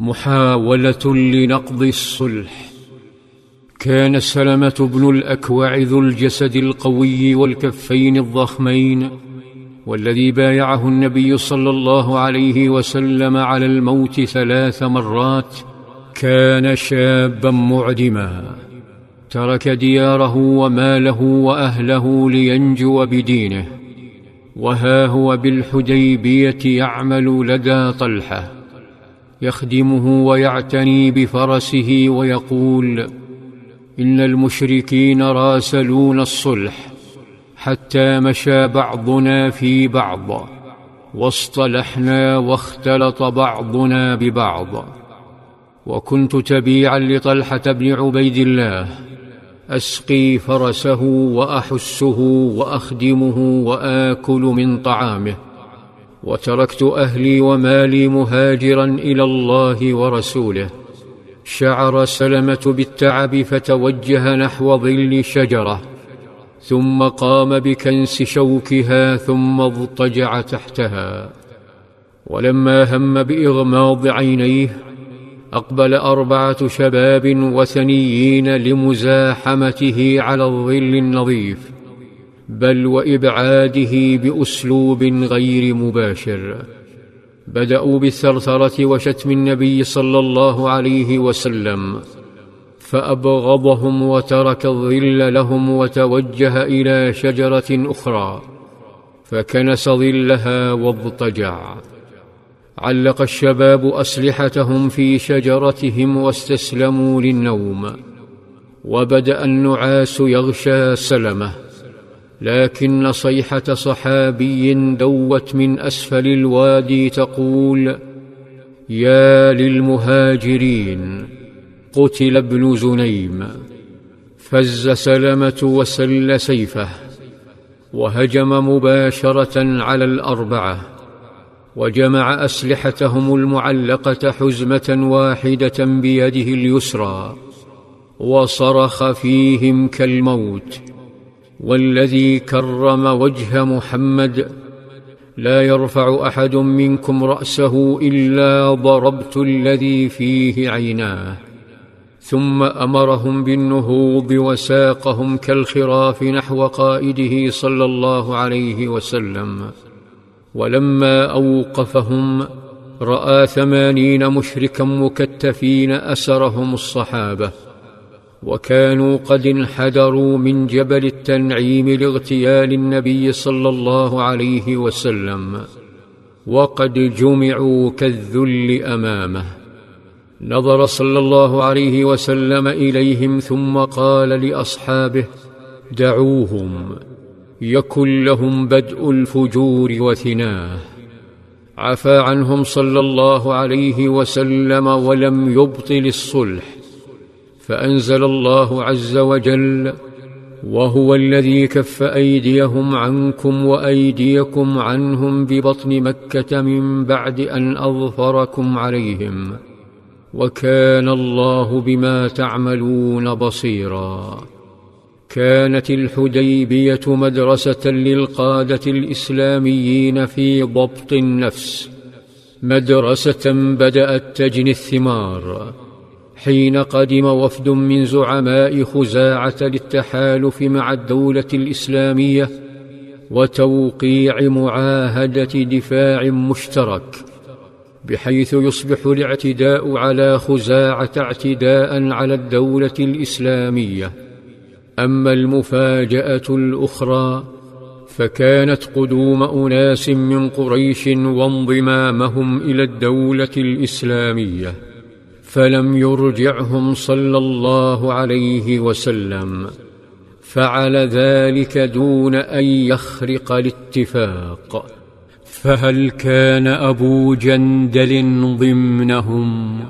محاولة لنقض الصلح. كان سلمة بن الأكوع ذو الجسد القوي والكفين الضخمين والذي بايعه النبي صلى الله عليه وسلم على الموت ثلاث مرات كان شابا معدما. ترك دياره وماله وأهله لينجو بدينه وها هو بالحديبية يعمل لدى طلحة. يخدمه ويعتني بفرسه ويقول إن المشركين راسلون الصلح حتى مشى بعضنا في بعض واصطلحنا واختلط بعضنا ببعض. وكنت تبيعا لطلحة بن عبيد الله أسقي فرسه وأحسه وأخدمه وآكل من طعامه. وتركت أهلي ومالي مهاجرا إلى الله ورسوله. شعر سلمة بالتعب فتوجه نحو ظل شجرة. ثم قام بكنس شوكها ثم اضطجع تحتها. ولما هم بإغماض عينيه أقبل أربعة شباب وثنيين لمزاحمته على الظل النظيف. بل وإبعاده بأسلوب غير مباشر. بدأوا بالثرثرة وشتم النبي صلى الله عليه وسلم فأبغضهم وترك الظل لهم وتوجه إلى شجرة أخرى فكنس ظلها واضطجع. علق الشباب أسلحتهم في شجرتهم واستسلموا للنوم وبدأ النعاس يغشى سلمه. لكن صيحة صحابي دوت من أسفل الوادي تقول يا للمهاجرين قتل ابن زنيم. فز سلمه وسل سيفه وهجم مباشرة على الأربعة وجمع أسلحتهم المعلقة حزمة واحدة بيده اليسرى وصرخ فيهم كالموت. والذي كرم وجه محمد لا يرفع أحد منكم رأسه إلا ضربت الذي فيه عيناه. ثم أمرهم بالنهوض وساقهم كالخراف نحو قائده صلى الله عليه وسلم. ولما أوقفهم رأى ثمانين مشركا مكتفين أسرهم الصحابة. وكانوا قد انحدروا من جبل التنعيم لاغتيال النبي صلى الله عليه وسلم وقد جمعوا كالذل أمامه. نظر صلى الله عليه وسلم إليهم ثم قال لأصحابه دعوهم يكن لهم بدء الفجور وثناه. عفى عنهم صلى الله عليه وسلم ولم يبطل الصلح. فأنزل الله عز وجل وهو الذي كف أيديهم عنكم وأيديكم عنهم ببطن مكة من بعد أن أظفركم عليهم وكان الله بما تعملون بصيرا كانت الحديبية مدرسة للقادة الإسلاميين في ضبط النفس مدرسة بدأت تجني الثمار حين قدم وفد من زعماء خزاعة للتحالف مع الدولة الإسلامية وتوقيع معاهدة دفاع مشترك بحيث يصبح الاعتداء على خزاعة اعتداء على الدولة الإسلامية. أما المفاجأة الأخرى فكانت قدوم أناس من قريش وانضمامهم إلى الدولة الإسلامية. فلم يرجعهم صلى الله عليه وسلم. فعل ذلك دون أن يخرق الاتفاق. فهل كان أبو جندل ضمنهم؟